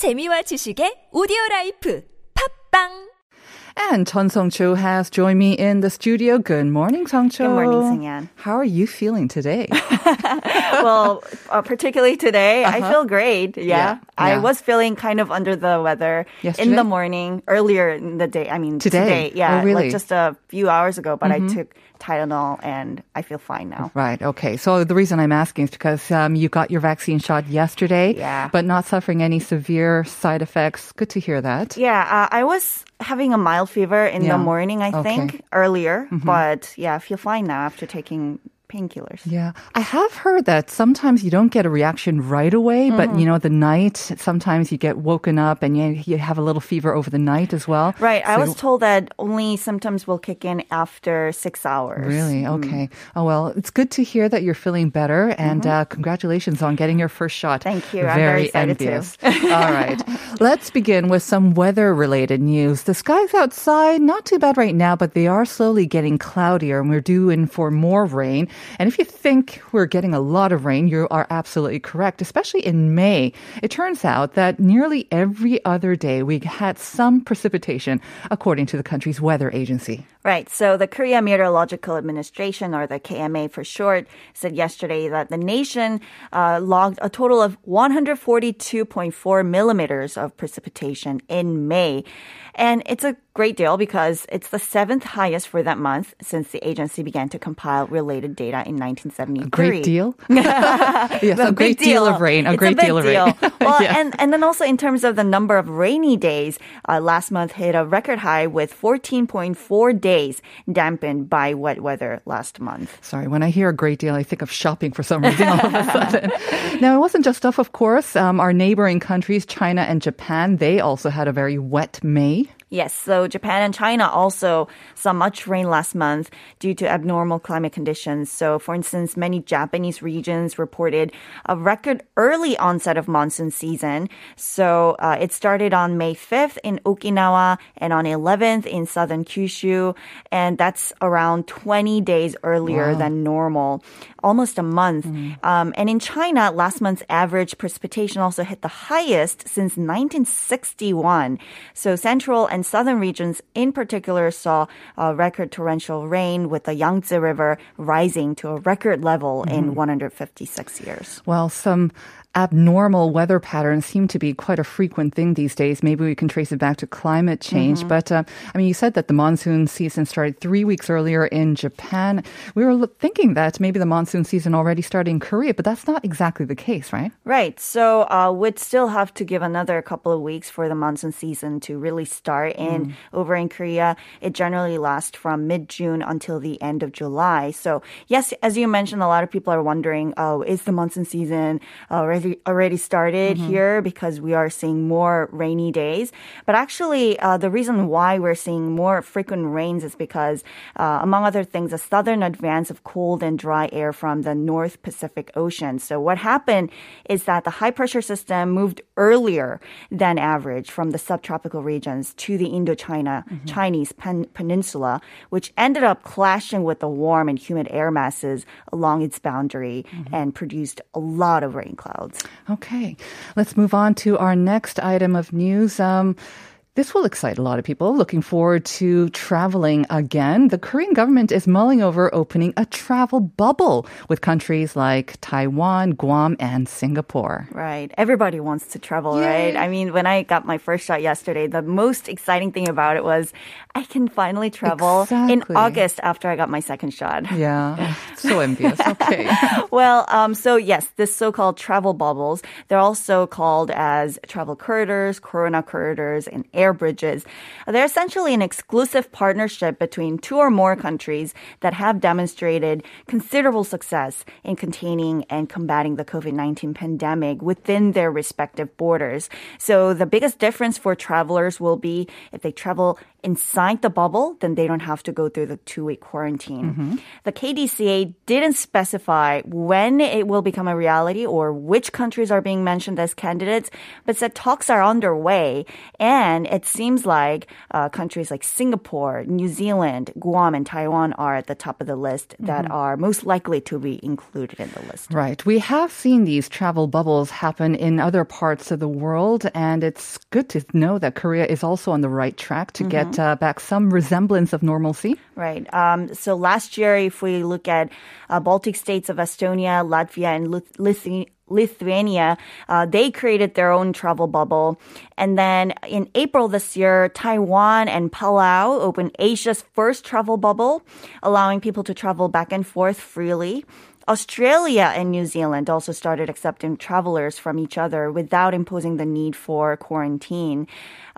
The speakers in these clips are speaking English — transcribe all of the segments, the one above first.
재미와 지식의 오디오 라이프. 팝빵 And Chun Song Cho has joined me in the studio. Good morning, Song Cho. Good morning, Sungyan. How are you feeling today? well, uh, particularly today, I feel great. Yeah. Yeah, I yeah. was feeling kind of under the weather in the morning, earlier in the day. I mean, Today? Yeah. Oh, really? Mm-hmm. Like just a few hours ago, but I took Tylenol and I feel fine now. right. Okay. So the reason I'm asking is because um, you got your vaccine shot yesterday, Yeah. but not suffering any severe side effects. Good to hear that. Yeah, uh, I was having a mild fever in Yeah. the morning, I Okay. Mm-hmm. think, earlier, but yeah, I feel fine now after taking painkillers. Yeah. I have heard that sometimes you don't get a reaction right away, but Mm-hmm. you know, the night, sometimes you get woken up and you, you have a little fever over the night as well. Right. I was told that only symptoms will kick in after six hours. Really? Okay. Oh, well, it's good to hear that you're feeling better and uh, congratulations on getting your first shot. Mm-hmm. Thank you. I'm very excited too. envious. All right. Let's begin with some weather related news. The skies outside, not too bad right now, but they are slowly getting cloudier and we're due in for more rain. And if you think we're getting a lot of rain, you are absolutely correct, especially in May. It turns out that nearly every other day we had some precipitation, according to the country's weather agency. Right. So the Korea Meteorological Administration, or the KMA for short, said yesterday that the nation uh, logged a total of 142.4 millimeters of precipitation in May. And it's a great deal because it's the seventh highest for that month since the agency began to compile related data in 1973. Great deal. yes, a, great big deal. of rain. A It's great big deal of rain. Well, Yeah. and, and then also in terms of the number of rainy days, uh, last month hit a record high with 14.4 days dampened by wet weather last month. Sorry, when I hear a great deal, I think of shopping for some reason all of a sudden. now, it wasn't just stuff, of course. Um, our neighboring countries, China and Japan, they also had a very wet May. Yes, so Japan and China also saw much rain last month due to abnormal climate conditions. So, for instance, many Japanese regions reported a record early onset of monsoon season. So, uh, it started on May 5th in Okinawa and on 11th in southern Kyushu. And that's around 20 days earlier than normal, almost a month. Um, and in China, last month's average precipitation also hit the highest since 1961. So central and southern regions in particular saw uh, record torrential rain with the Yangtze River rising to a record level in 156 years. Well, some abnormal weather patterns seem to be quite a frequent thing these days. Maybe we can trace it back to climate change. But uh, I mean, you said that the monsoon season started three weeks earlier in Japan. We were thinking that maybe the monsoon season already started in Korea, but that's not exactly the case, right? Right. So uh, we'd still have to give another couple of weeks for the monsoon season to really start. And over in Korea, it generally lasts from mid June until the end of July. So yes, as you mentioned, a lot of people are wondering, oh, is the monsoon season already already started here because we are seeing more rainy days? But actually, uh, the reason why we're seeing more frequent rains is because, uh, among other things, a southern advance of cold and dry air from the North Pacific Ocean. So what happened is that the high pressure system moved earlier than average from the subtropical regions to the Indochina Chinese pen- peninsula, which ended up clashing with the warm and humid air masses along its boundary and produced a lot of rain clouds. Okay, let's move on to our next item of news. Um, this will excite a lot of people looking forward to traveling again. The Korean government is mulling over opening a travel bubble with countries like Taiwan, Guam, and Singapore. Right. Everybody wants to travel, right? I mean, when I got my first shot yesterday, the most exciting thing about it was I can finally travel in August after I got my second shot. Yeah, so envious. Okay. well, um, so yes, this so-called travel bubbles, they're also called as travel corridors, corona corridors, and air bridges. They're essentially an exclusive partnership between two or more countries that have demonstrated considerable success in containing and combating the COVID-19 pandemic within their respective borders. So the biggest difference for travelers will be if they travel inside the bubble, then they don't have to go through the two-week quarantine. Mm-hmm. The KDCA didn't specify when it will become a reality or which countries are being mentioned as candidates, but said talks are underway and it seems like uh, countries like Singapore, New Zealand, Guam, and Taiwan are at the top of the list that Mm-hmm. are most likely to be included in the list. Right. We have seen these travel bubbles happen in other parts of the world, and it's good to know that Korea is also on the right track to get uh, back some resemblance of normalcy. Right. Um, so last year, if we look at uh, Baltic states of Estonia, Latvia, and Lith- Lithu- Lithuania, uh, they created their own travel bubble. And then in April this year, Taiwan and Palau opened Asia's first travel bubble, allowing people to travel back and forth freely. Australia and New Zealand also started accepting travelers from each other without imposing the need for quarantine.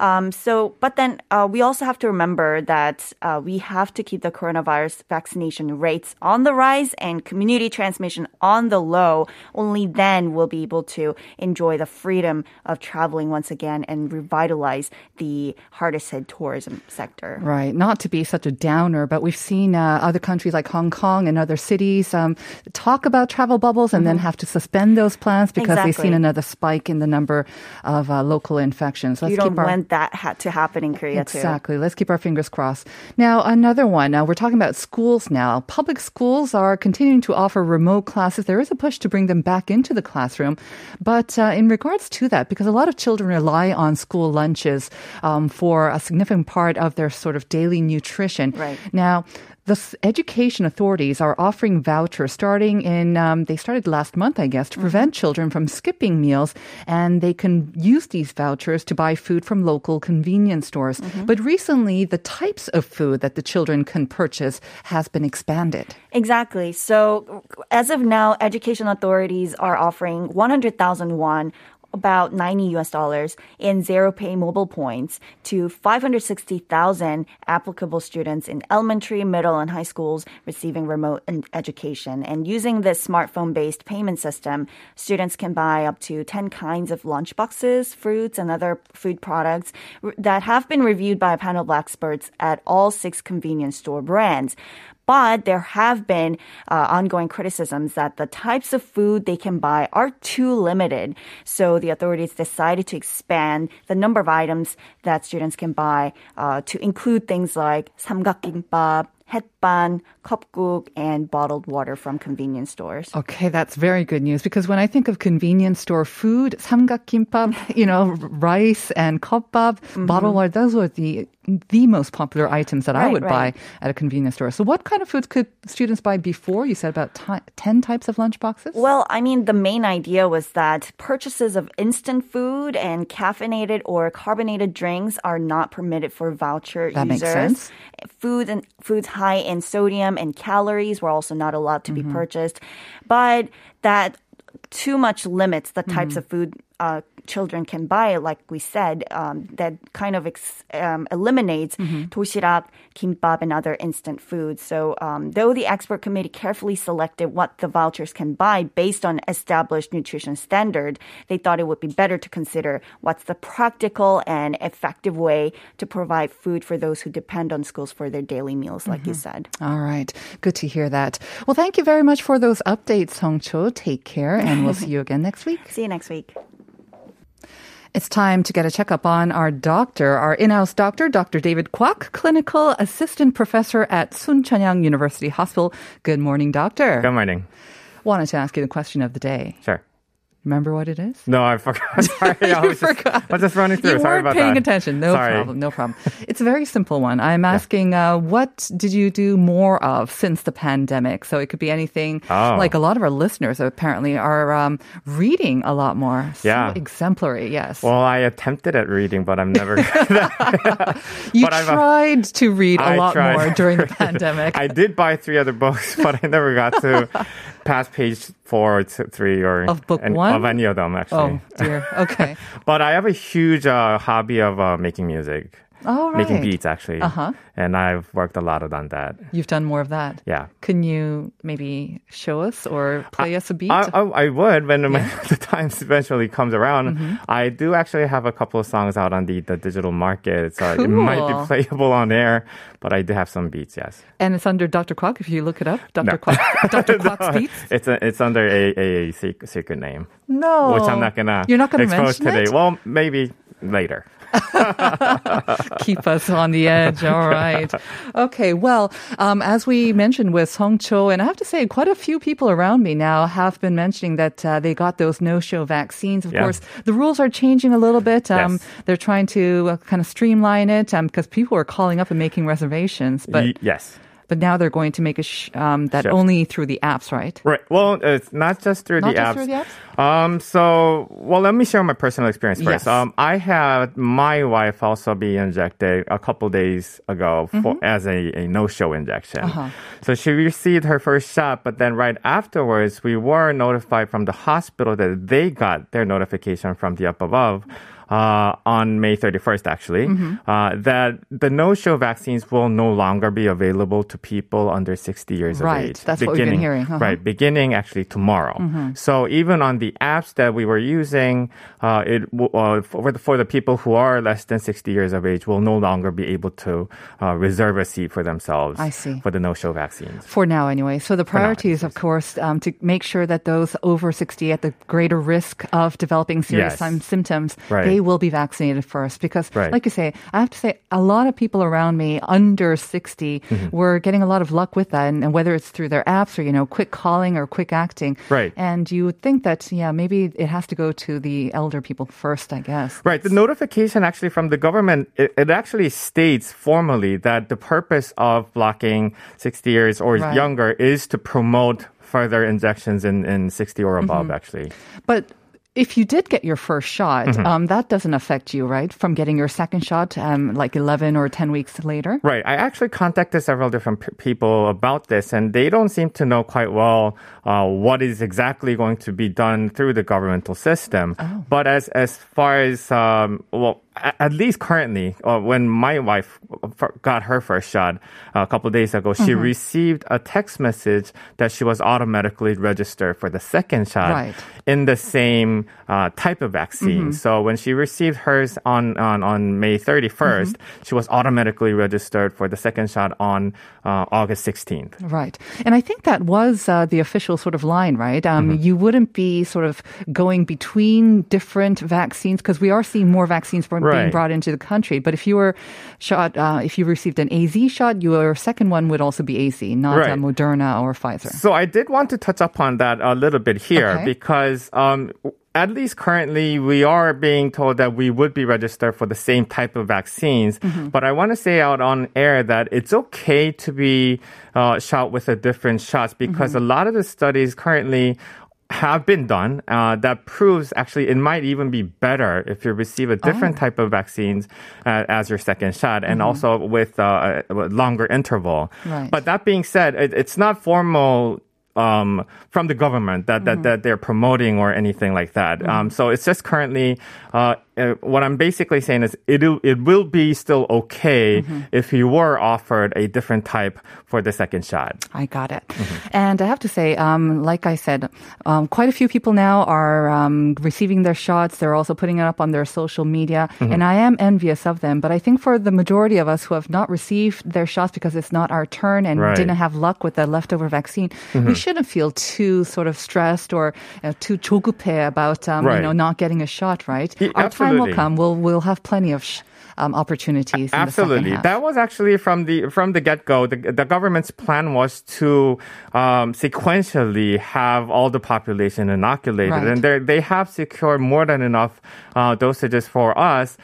Um, so, but then uh, we also have to remember that uh, we have to keep the coronavirus vaccination rates on the rise and community transmission on the low. Only then we'll be able to enjoy the freedom of traveling once again and revitalize the hardest hit tourism sector. Right. Not to be such a downer, but we've seen uh, other countries like Hong Kong and other cities um, talk about travel bubbles and then have to suspend those plans because they've seen another spike in the number of uh, local infections. Let's you don't keep our want that had to happen in Korea too. Exactly. Let's keep our fingers crossed. Now, another one. Now, we're talking about schools now. Public schools are continuing to offer remote classes. There is a push to bring them back into the classroom. But uh, in regards to that, because a lot of children rely on school lunches um, for a significant part of their sort of daily nutrition. Right. Now, the education authorities are offering vouchers starting in, um, they started last month, I guess, to prevent children from skipping meals. And they can use these vouchers to buy food from local convenience stores. But recently, the types of food that the children can purchase has been expanded. Exactly. So as of now, education authorities are offering 100,000 won about 90 US dollars in zero pay mobile points to 560,000 applicable students in elementary, middle, and high schools receiving remote education. And using this smartphone based payment system, students can buy up to 10 kinds of lunch boxes, fruits, and other food products that have been reviewed by a panel of experts at all six convenience store brands. But there have been uh, ongoing criticisms that the types of food they can buy are too limited. So the authorities decided to expand the number of items that students can buy uh, to include things like 삼 het bun, and bottled water from convenience stores. Okay, that's very good news because when I think of convenience store food, samgakkimbap, you know, rice and kopbab, mm-hmm. bottled water, those were the the most popular items that right, I would right. buy at a convenience store. So, what kind of foods could students buy before? You said about t- 10 types of lunchboxes? Well, I mean, the main idea was that purchases of instant food and caffeinated or carbonated drinks are not permitted for voucher that users. Makes sense. Food and foods high in sodium and calories were also not allowed to Mm-hmm. be purchased, but that too much limits the types Mm-hmm. of food uh, children can buy, like we said, um, that kind of ex- um, eliminates mm-hmm. kimbap, and other instant foods. So, um, though the expert committee carefully selected what the vouchers can buy based on established nutrition standard, they thought it would be better to consider what's the practical and effective way to provide food for those who depend on schools for their daily meals, like mm-hmm. you said. All right, good to hear that. Well, thank you very much for those updates, Hong Cho. Take care, and we'll see you again next week. See you next week. It's time to get a checkup on our doctor, our in-house doctor, Dr. David Kwok, clinical assistant professor at Soonchunhyang University Hospital. Good morning, doctor. Good morning. Wanted to ask you the question of the day. Sure. Remember what it is? No, I forgot. Sorry, I was just, forgot. I was just running through. You Sorry weren't about paying that. attention. No Sorry. problem. No problem. It's a very simple one. I'm asking, uh, what did you do more of since the pandemic? So it could be anything. Oh. Like a lot of our listeners apparently are um, reading a lot more. So Yeah. exemplary. Yes. Well, I attempted at reading, but I'm never. you but uh, tried to read a I lot more during the pandemic. I did buy three other books, but I never got to past page four or three or Of book any, one? of any of them actually. oh dear. Okay. But I have a huge uh, hobby of uh, making music, All right. making beats actually, Uh-huh. and I've worked a lot on that. You've done more of that. Yeah. Can you maybe show us or play us a beat? I, I, I would when when the time eventually comes around. Mm-hmm. I do actually have a couple of songs out on the, the digital market, so it might be playable on air. But I do have some beats, yes. and it's under Dr. Quack, If you look it up, Dr. No. Kwok, Dr. Kwok's beats. It's a, it's under a, a, a secret name, No, which I'm not gonna You're not gonna expose mention today. it. Well, maybe later. Keep us on the edge. All right. Okay. Well, um, as we mentioned with Song Cho, and I have to say, quite a few people around me now have been mentioning that uh, they got those no-show vaccines. Of Yeah. course, the rules are changing a little bit. Um, Yes. They're trying to uh, kind of streamline it because people are calling up and making reservations, but Y- yes. But now they're going to make a sh- um, that Sure. only through the apps, right? Right. Well, it's not just through Not the just apps. through the apps? Um. So, well, let me share my personal experience first. Yes. Um, I had my wife also be injected a couple days ago for Mm-hmm. as a, a no-show injection. Uh-huh. So she received her first shot, but then right afterwards, we were notified from the hospital that they got their notification from the up above. Uh, on May 31st, actually, Mm-hmm. uh, that the no-show vaccines will no longer be available to people under 60 years Right. of age. That's what we've been hearing. Uh-huh. Right, beginning actually tomorrow. So even on the apps that we were using, uh, it uh, for the, for the people who are less than 60 years of age will no longer be able to uh, reserve a seat for themselves. I see. For the no-show vaccines. For now, anyway. So the now, priority is, of course, um, to make sure that those over 60 at the greater risk of developing serious Yes. symptoms, Right. they will be vaccinated first. Because, Right. like you say, I have to say, a lot of people around me under 60 Mm-hmm. were getting a lot of luck with that. And, and whether it's through their apps or, you know, quick calling or quick acting. Right. And you would think that, yeah, maybe it has to go to the elder people first, I guess. Right. The notification actually from the government, it, it actually states formally that the purpose of blocking 60 years or Right. younger is to promote further injections in, in 60 or above, Mm-hmm. actually. But if you did get your first shot, Mm-hmm. um, that doesn't affect you, right? From getting your second shot, um, like 11 or 10 weeks later? Right. I actually contacted several different p- people about this, and they don't seem to know quite well uh, what is exactly going to be done through the governmental system. But as as far as um, well, at least currently, uh, when my wife got her first shot uh, a couple of days ago, she received a text message that she was automatically registered for the second shot Right. in the same uh, type of vaccine. So when she received hers on on, on May 31st, she was automatically registered for the second shot on uh, August 16th. Right. And I think that was uh, the official sort of line, right? Um, Mm-hmm. You wouldn't be sort of going between different vaccines because we are seeing more vaccines br- being brought into the country. But if you were shot, uh, if you received an AZ shot, your second one would also be AZ, not uh, Right. Moderna or Pfizer. So I did want to touch upon that a little bit here Okay. because um, at least currently we are being told that we would be registered for the same type of vaccines. Mm-hmm. But I want to say out on air that it's okay to be uh, shot with a different shots because Mm-hmm. a lot of the studies currently have been done uh, that proves actually it might even be better if you receive a different Oh. type of vaccines uh, as your second shot and Mm-hmm. also with uh, a longer interval. Right. But that being said, it, it's not formal um, from the government that, that, that they're promoting or anything like that. Um, so it's just currently, uh, uh, what I'm basically saying is it it will be still okay if you were offered a different type for the second shot. I got it. Mm-hmm. And I have to say, um, like I said, um, quite a few people now are um, receiving their shots. They're also putting it up on their social media. Mm-hmm. And I am envious of them. But I think for the majority of us who have not received their shots because it's not our turn and Right. Mm-hmm. didn't have luck with the leftover vaccine, we shouldn't feel too sort of stressed or uh, too 조급해 about um, you Right. know not getting a shot. Right? Yeah, our time will absolutely. come. We'll we'll have plenty of. Sh- um, opportunities. In Absolutely, that was actually from the from the get go. The, the government's plan was to um, sequentially have all the population inoculated, Right. and they they have secured more than enough uh, dosages for us.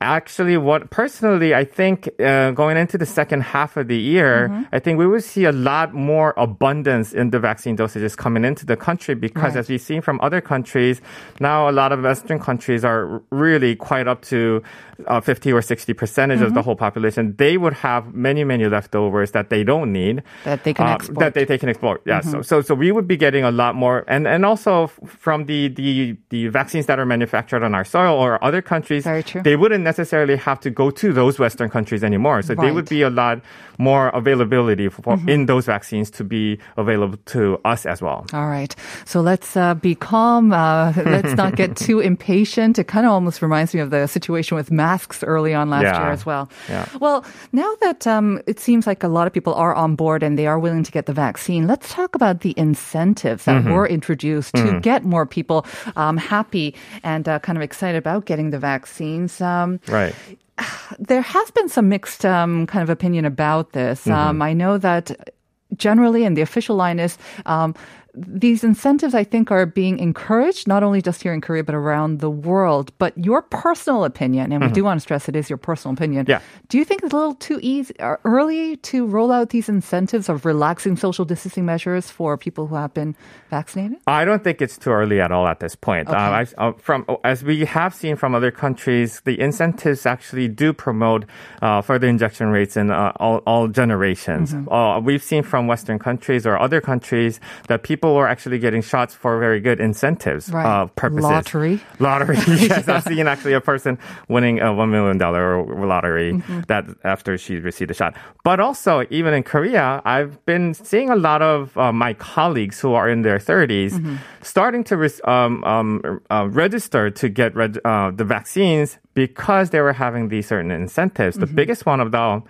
Actually, what personally I think uh, going into the second half of the year, Mm-hmm. I think we will see a lot more abundance in the vaccine dosages coming into the country because, Right. as we've seen from other countries, now a lot of Western countries are really quite up to uh, 50 or 60 percentage of the Mm-hmm. whole population. They would have many, many leftovers that they don't need That they can uh, export. That they, they can export. Yeah. Mm-hmm. So, so so we would be getting a lot more, and and also f- from the the the vaccines that are manufactured on our soil or other countries. Very true. They wouldn't necessarily have to go to those Western countries anymore. So there would be Mm-hmm. a lot more availability for in those vaccines to be available to us as well. All right. So let's uh, be calm. Uh, let's not get too impatient. It kind of almost reminds me of the situation with masks early on last Yeah. year as well. Yeah. Well, now that um, it seems like a lot of people are on board and they are willing to get the vaccine, let's talk about the incentives that were introduced to get more people um, happy and uh, kind of excited about getting the vaccines. Um, Right. there has been some mixed um, kind of opinion about this. Mm-hmm. Um, I know that generally, and the official line is. Um, these incentives, I think, are being encouraged, not only just here in Korea, but around the world. But your personal opinion, and we do want to stress it is your personal opinion. Mm-hmm. Yeah. Do you think it's a little too easy, or early to roll out these incentives of relaxing social distancing measures for people who have been vaccinated? I don't think it's too early at all at this point. Okay. Uh, I, uh, from as we have seen from other countries, the incentives actually do promote uh, further injection rates in uh, all, all generations. Mm-hmm. Uh, we've seen from Western countries or other countries that people are actually getting shots for very good incentives Right. uh, purposes. Lottery. Lottery. yes, I've seen actually a person winning a one million dollar lottery Mm-hmm. that after she received a shot. But also, even in Korea, I've been seeing a lot of uh, my colleagues who are in their 30s Mm-hmm. starting to res- um, um, uh, register to get reg- uh, the vaccines because they were having these certain incentives. Mm-hmm. The biggest one of them.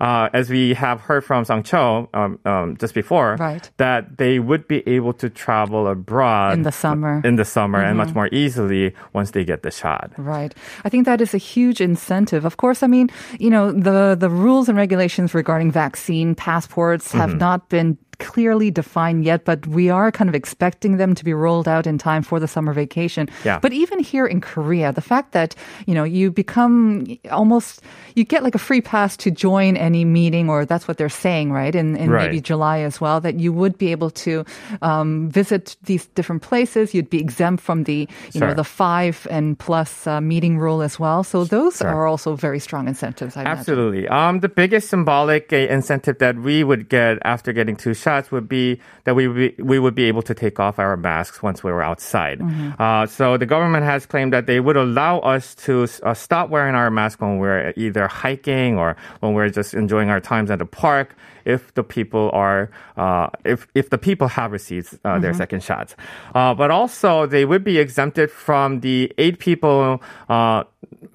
Uh, as we have heard from Sang Cho um, um, just before, Right. that they would be able to travel abroad In the summer. in the summer and much more easily once they get the shot. Right. I think that is a huge incentive. Of course, I mean, you know, the, the rules and regulations regarding vaccine passports have Mm-hmm. not been clearly defined yet, but we are kind of expecting them to be rolled out in time for the summer vacation. Yeah. But even here in Korea, the fact that, you know, you become almost, you get like a free pass to join any meeting, or that's what they're saying, right? In, in Right. maybe July as well, that you would be able to um, visit these different places. You'd be exempt from the, you know, the five and plus uh, meeting rule as well. So those Sure. are also very strong incentives. I. Absolutely. Um, the biggest symbolic uh, incentive that we would get after getting two shots would be that we would be, we would be able to take off our masks once we were outside. Uh, so the government has claimed that they would allow us to uh, stop wearing our mask when we're either hiking or when we're just enjoying our times at the park. If the people are, uh, if if the people have received uh, their second shots, uh, but also they would be exempted from the eight people uh,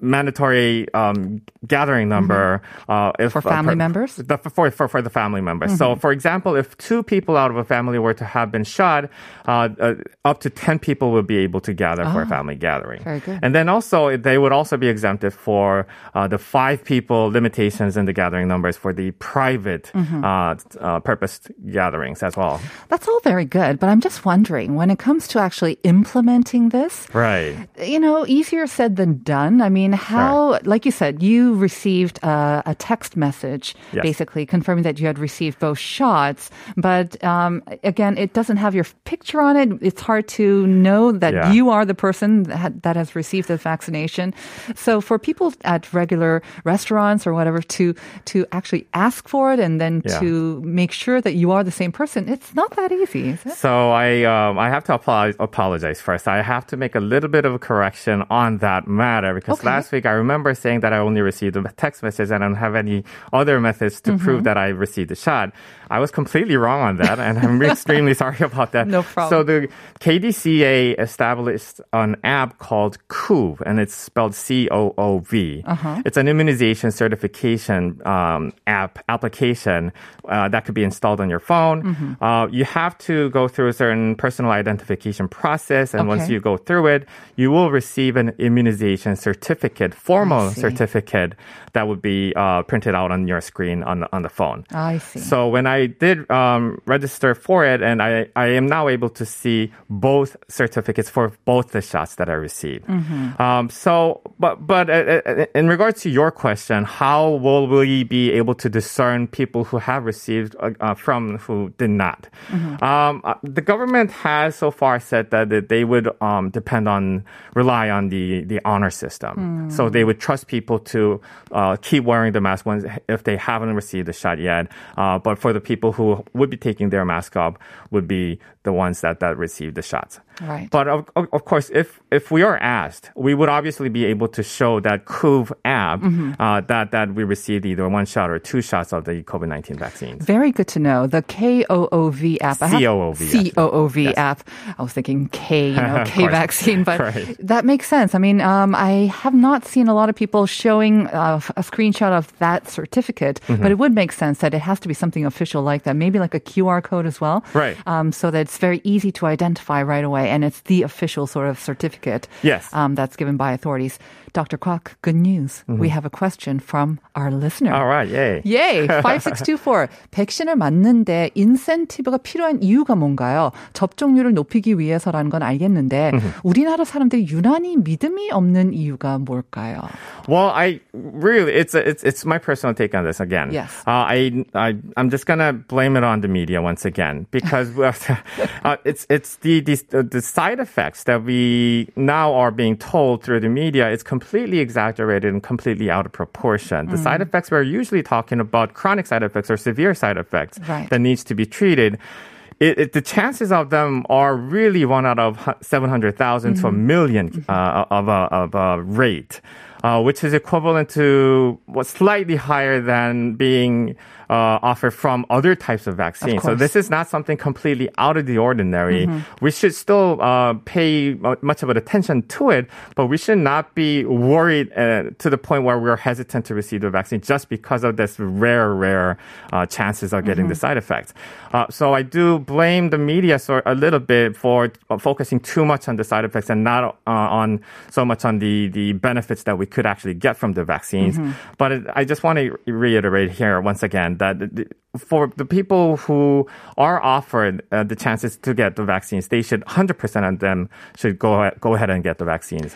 mandatory um, gathering number uh, if For family members? The, for, for for the family members. So, for example, if two people out of a family were to have been shot, uh, uh, up to ten people would be able to gather for a family gathering. very good. And then also they would also be exempted for uh, the five people limitations in the gathering numbers for the private uh, uh, purposed gatherings as well. That's all very good, but I'm just wondering when it comes to actually implementing this, Right. you know, easier said than done. I mean, how, like you said, you received a, a text message Yes. basically confirming that you had received both shots. But um, again, it doesn't have your picture on it. It's hard to know that Yeah. you are the person that, that has received the vaccination. So for people at regular restaurants or whatever to to actually ask for it and then Yeah. to make sure that you are the same person, it's not that easy, is it? So I um, I have to apologize, apologize first. I have to make a little bit of a correction on that matter because Okay. last week I remember saying that I only received a text message and I don't have any other methods to Mm-hmm. prove that I received the shot. I was completely wrong on that, and I'm extremely sorry about that. No problem. So the KDCA established an app called COOV, and it's spelled C-O-O-V. Uh-huh. It's an immunization certification um, app application uh, that could be installed on your phone. Mm-hmm. Uh, you have to go through a certain personal identification process, and once you go through it, you will receive an immunization certificate, formal certificate that would be uh, printed out on your screen on the, on the phone. I see. So when I did um, register for it, and I, I am now able to see both certificates for both the shots that I received. Mm-hmm. Um, so, but but uh, uh, in regards to your question, how will we be able to discern people who have received uh, uh, from who did not? Mm-hmm. Um, uh, the government has so far said that that they would um, depend on rely on the the honor system. So they would trust people to uh, keep wearing the mask once if they haven't received the shot yet. Uh, but for the people who would be taking their mask off, would be the ones that that received the shots. Right. But of, of, course, if if we are asked, we would obviously be able to show that COOV app Mm-hmm. uh, that that we received either one shot or two shots of the COVID nineteen vaccines. Very good to know. The K O O V app. COOV, C O O V Yes. app. I was thinking K, you know, K vaccine, but Right. that makes sense. I mean, um, I have not seen a lot of people showing uh, a screenshot of that certificate, Mm-hmm. but it would make sense that it has to be something official like that. Maybe like like a QR code as well. Right. Um, so that it's very easy to identify right away, and it's the official sort of certificate. Yes. Um, that's given by authorities. Dr. Kwok, good news. We have a question from our listener. All right, yay. 예, 5624. 백신을 맞는데 인센티브가 필요한 이유가 뭔가요? 접종률을 높이기 위해서라는 건 알겠는데 우리나라 사람들이 유난히 믿음이 없는 이유가 뭘까요? Well, I really it's a, it's it's my personal take on this again. Yes. Uh, I I I'm just gonna blame it on the media once again because uh, it's it's the, the the side effects that we now are being told through the media. It's completely exaggerated and completely out of proportion. The side mm. effects we're usually talking about chronic side effects or severe side effects Right. that needs to be treated. It, it, the chances of them are really one out of 700,000 to a mm-hmm. 1000000 mm-hmm. uh, of a, of a rate, uh, which is equivalent to what slightly higher than being uh, offered from other types of vaccines. So this is not something completely out of the ordinary. We should still uh, pay much of an attention to it, but we should not be worried uh, to the point where we're hesitant to receive the vaccine just because of this rare, rare uh, chances of getting the side effects. Uh, so I do blame the media sort a little bit for focusing too much on the side effects and not uh, on so much on the the benefits that we could actually get from the vaccines. But it, I just want to reiterate here once again that for the people who are offered uh, the chances to get the vaccines, they should 100% of them should go ahead, go ahead and get the vaccines.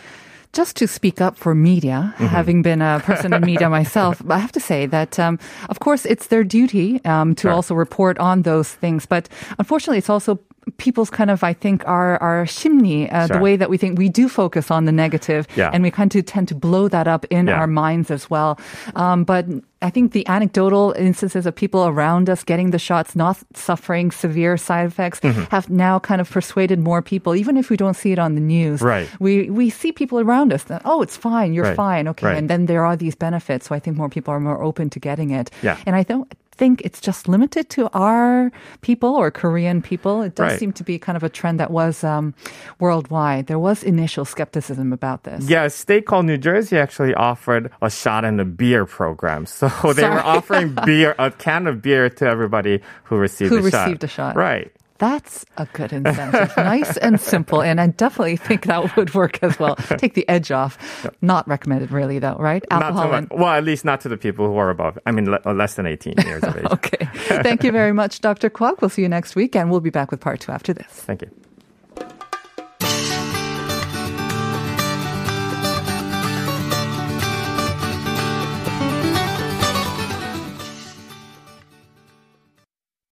just to speak up for media, having been a person in media myself, I have to say that, um, of course, it's their duty um, to Sure. also report on those things. But unfortunately, it's also people's kind of, I think, our, our shimni, uh, the way that we think we do focus on the negative, Yeah. and we kind of tend to blow that up in Yeah. our minds as well. Um, but I think the anecdotal instances of people around us getting the shots, not suffering severe side effects, Mm-hmm. have now kind of persuaded more people, even if we don't see it on the news. Right. We we see people around us that oh, it's fine, you're Right. fine, okay, Right. and then there are these benefits. So I think more people are more open to getting it. Yeah. and I don't think it's just limited to our people or Korean people. It does Right. seem to be kind of a trend that was um, worldwide. There was initial skepticism about this. Yeah, a state called New Jersey actually offered a shot in a beer program. So they were offering beer, a can of beer to everybody who received Who a shot. received a shot. Right. That's a good incentive. nice and simple. And I definitely think that would work as well. Take the edge off. Not recommended, really, though, right? Alcohol and well, at least not to the people who are above, I mean, le- uh, less than 18 years of age. Okay. Thank you very much, Dr. Kwok. We'll see you next week, and we'll be back with part two after this. Thank you.